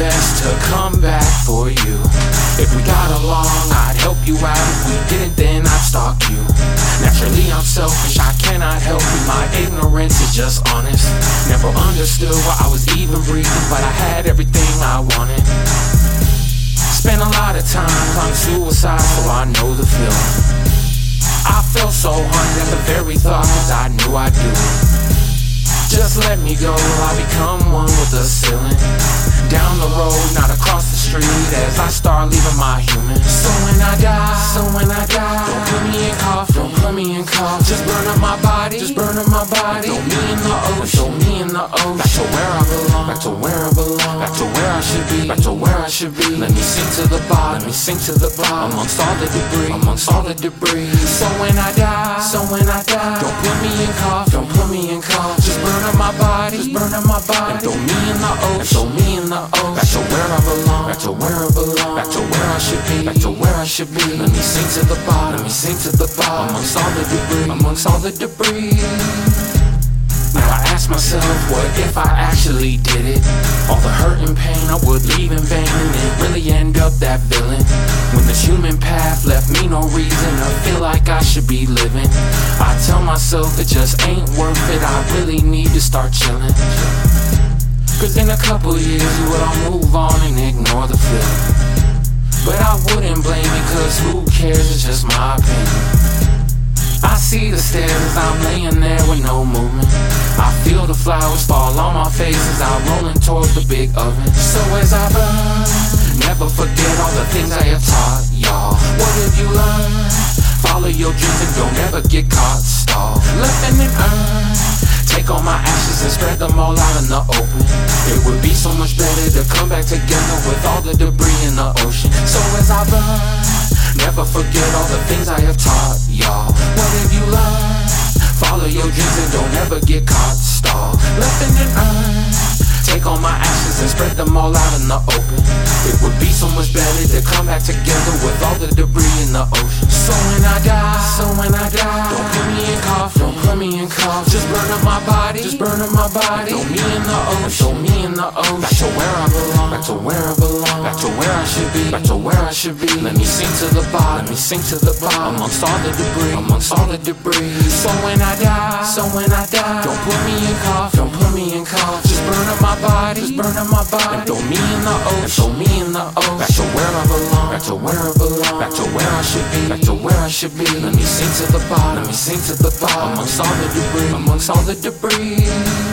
best to come back for you. If we got along, I'd help you out. If we didn't, then I'd stalk you. Naturally, I'm selfish, I cannot help it. My ignorance is just honest. Never understood why I was even breathing, but I had everything I wanted. Spent a lot of time on suicide, so I know the feeling. I felt so haunted at the very thought, cause I knew I'd do. Just let me go, I become one with the ceiling. So when I die, don't put me in coffin, don't put me in coffin. Just burn up my body, just burn up my body. Throw me in the ocean, throw me in the ocean. Back to where I belong, back to where I belong, back to where I should be, back to where I should be. Let me sink to the bottom, let me sink to the bottom, amongst all the debris, amongst all the debris. So when I die, so when I die, don't put me in coffin, don't put me in coffin. Just burn up my body, just burn up my body. And throw me in the ocean, and throw me in the ocean. Back to where I belong, back to where I belong, to the bottom, let me sink to the bottom, amongst all the debris, amongst all the debris. Now I ask myself, what if I actually did it? All the hurt and pain I would leave in vain and then really end up that villain. When this human path left me no reason to feel like I should be living. I tell myself it just ain't worth it, I really need to start chilling. Cause in a couple years would all move on and ignore the feeling. But I wouldn't blame you cause who cares, it's just my opinion. I see the stairs as I'm laying there with no movement. I feel the flowers fall on my face as I'm rolling towards the big oven. So as I burn, never forget all the things I have taught y'all. What have you learned? Follow your dreams and don't ever get caught stalled. Left and earn. Take all my ashes and spread them all out in the open. It would be so much better to come back together with all the debris in the ocean. So as I burn, never forget all the things I have taught y'all. What have you learned? Follow your dreams and don't ever get caught stalled. And then earn. Take all my ashes and spread them all out in the open. It would be so much better to come back together with all the debris in the ocean. So when I die, so when I die, don't put me in coffin, don't put me in coffin. Just burn up my body, just burn up my body. Throw me in the ocean, throw me in the ocean. Back to where I belong, back to where I belong, back to where I should be, back to where I should be. Let me sink to the bottom, let me sink to the bottom, amongst all the debris, amongst all the debris. So when I die, so when I die, don't put me in coffin, don't put me in coffin. Body, just burn up my body. And throw me in the ocean, and throw me in the ocean. Back to where I belong, back to where I belong, back to where I should be, back to where I should be. Let me sink to the bottom, let me sink to the bottom, amongst all the debris, amongst all the debris.